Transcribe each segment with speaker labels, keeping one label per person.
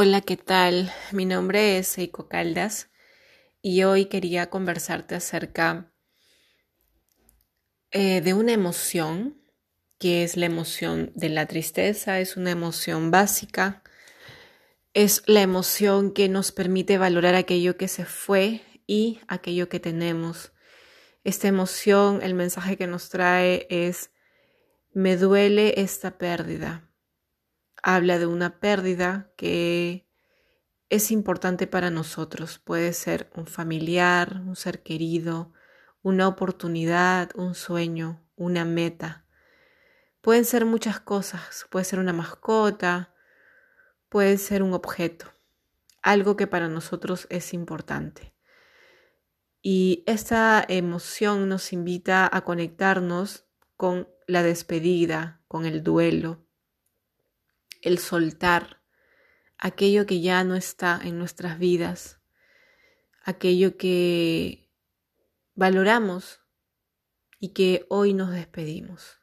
Speaker 1: Hola, ¿qué tal? Mi nombre es Seiko Caldas y hoy quería conversarte acerca eh, de una emoción que es la emoción de la tristeza, es una emoción básica, es la emoción que nos permite valorar aquello que se fue y aquello que tenemos. Esta emoción, el mensaje que nos trae es, me duele esta pérdida habla de una pérdida que es importante para nosotros. Puede ser un familiar, un ser querido, una oportunidad, un sueño, una meta. Pueden ser muchas cosas. Puede ser una mascota, puede ser un objeto, algo que para nosotros es importante. Y esta emoción nos invita a conectarnos con la despedida, con el duelo, el soltar aquello que ya no está en nuestras vidas, aquello que valoramos y que hoy nos despedimos.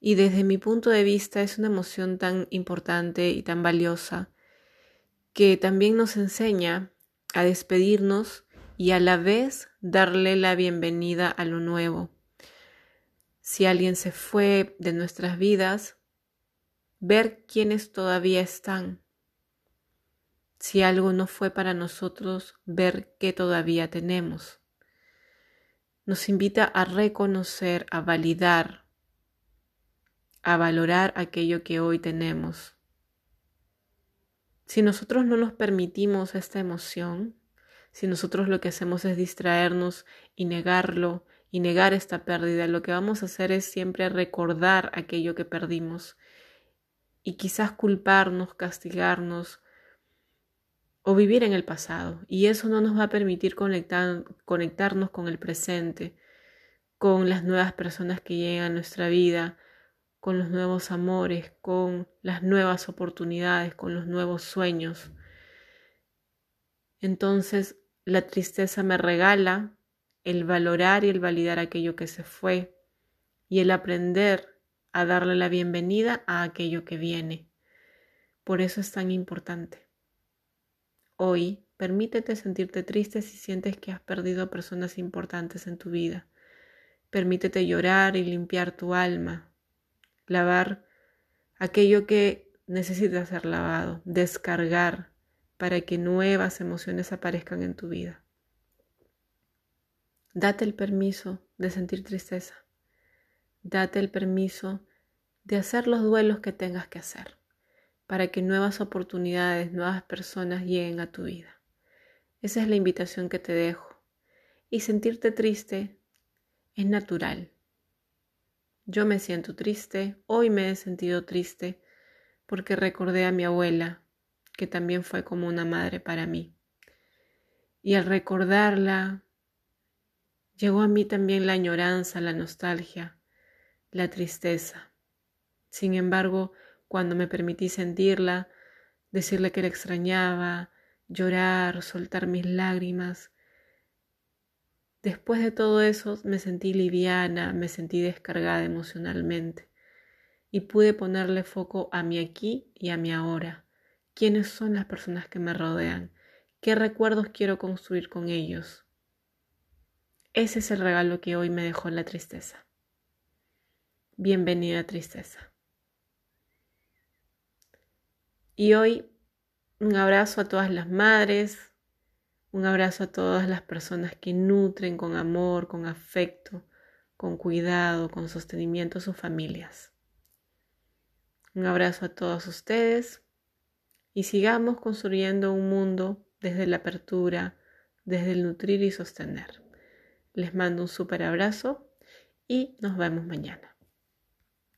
Speaker 1: Y desde mi punto de vista es una emoción tan importante y tan valiosa que también nos enseña a despedirnos y a la vez darle la bienvenida a lo nuevo. Si alguien se fue de nuestras vidas, ver quiénes todavía están. Si algo no fue para nosotros, ver qué todavía tenemos. Nos invita a reconocer, a validar, a valorar aquello que hoy tenemos. Si nosotros no nos permitimos esta emoción, si nosotros lo que hacemos es distraernos y negarlo y negar esta pérdida, lo que vamos a hacer es siempre recordar aquello que perdimos y quizás culparnos, castigarnos o vivir en el pasado. Y eso no nos va a permitir conectar, conectarnos con el presente, con las nuevas personas que llegan a nuestra vida, con los nuevos amores, con las nuevas oportunidades, con los nuevos sueños. Entonces la tristeza me regala el valorar y el validar aquello que se fue y el aprender a darle la bienvenida a aquello que viene. Por eso es tan importante. Hoy, permítete sentirte triste si sientes que has perdido personas importantes en tu vida. Permítete llorar y limpiar tu alma, lavar aquello que necesita ser lavado, descargar para que nuevas emociones aparezcan en tu vida. Date el permiso de sentir tristeza. Date el permiso de hacer los duelos que tengas que hacer para que nuevas oportunidades, nuevas personas lleguen a tu vida. Esa es la invitación que te dejo. Y sentirte triste es natural. Yo me siento triste, hoy me he sentido triste porque recordé a mi abuela, que también fue como una madre para mí. Y al recordarla, llegó a mí también la añoranza, la nostalgia, la tristeza. Sin embargo, cuando me permití sentirla, decirle que la extrañaba, llorar, soltar mis lágrimas, después de todo eso me sentí liviana, me sentí descargada emocionalmente y pude ponerle foco a mi aquí y a mi ahora. ¿Quiénes son las personas que me rodean? ¿Qué recuerdos quiero construir con ellos? Ese es el regalo que hoy me dejó la tristeza. Bienvenida tristeza. Y hoy un abrazo a todas las madres, un abrazo a todas las personas que nutren con amor, con afecto, con cuidado, con sostenimiento sus familias. Un abrazo a todos ustedes y sigamos construyendo un mundo desde la apertura, desde el nutrir y sostener. Les mando un súper abrazo y nos vemos mañana.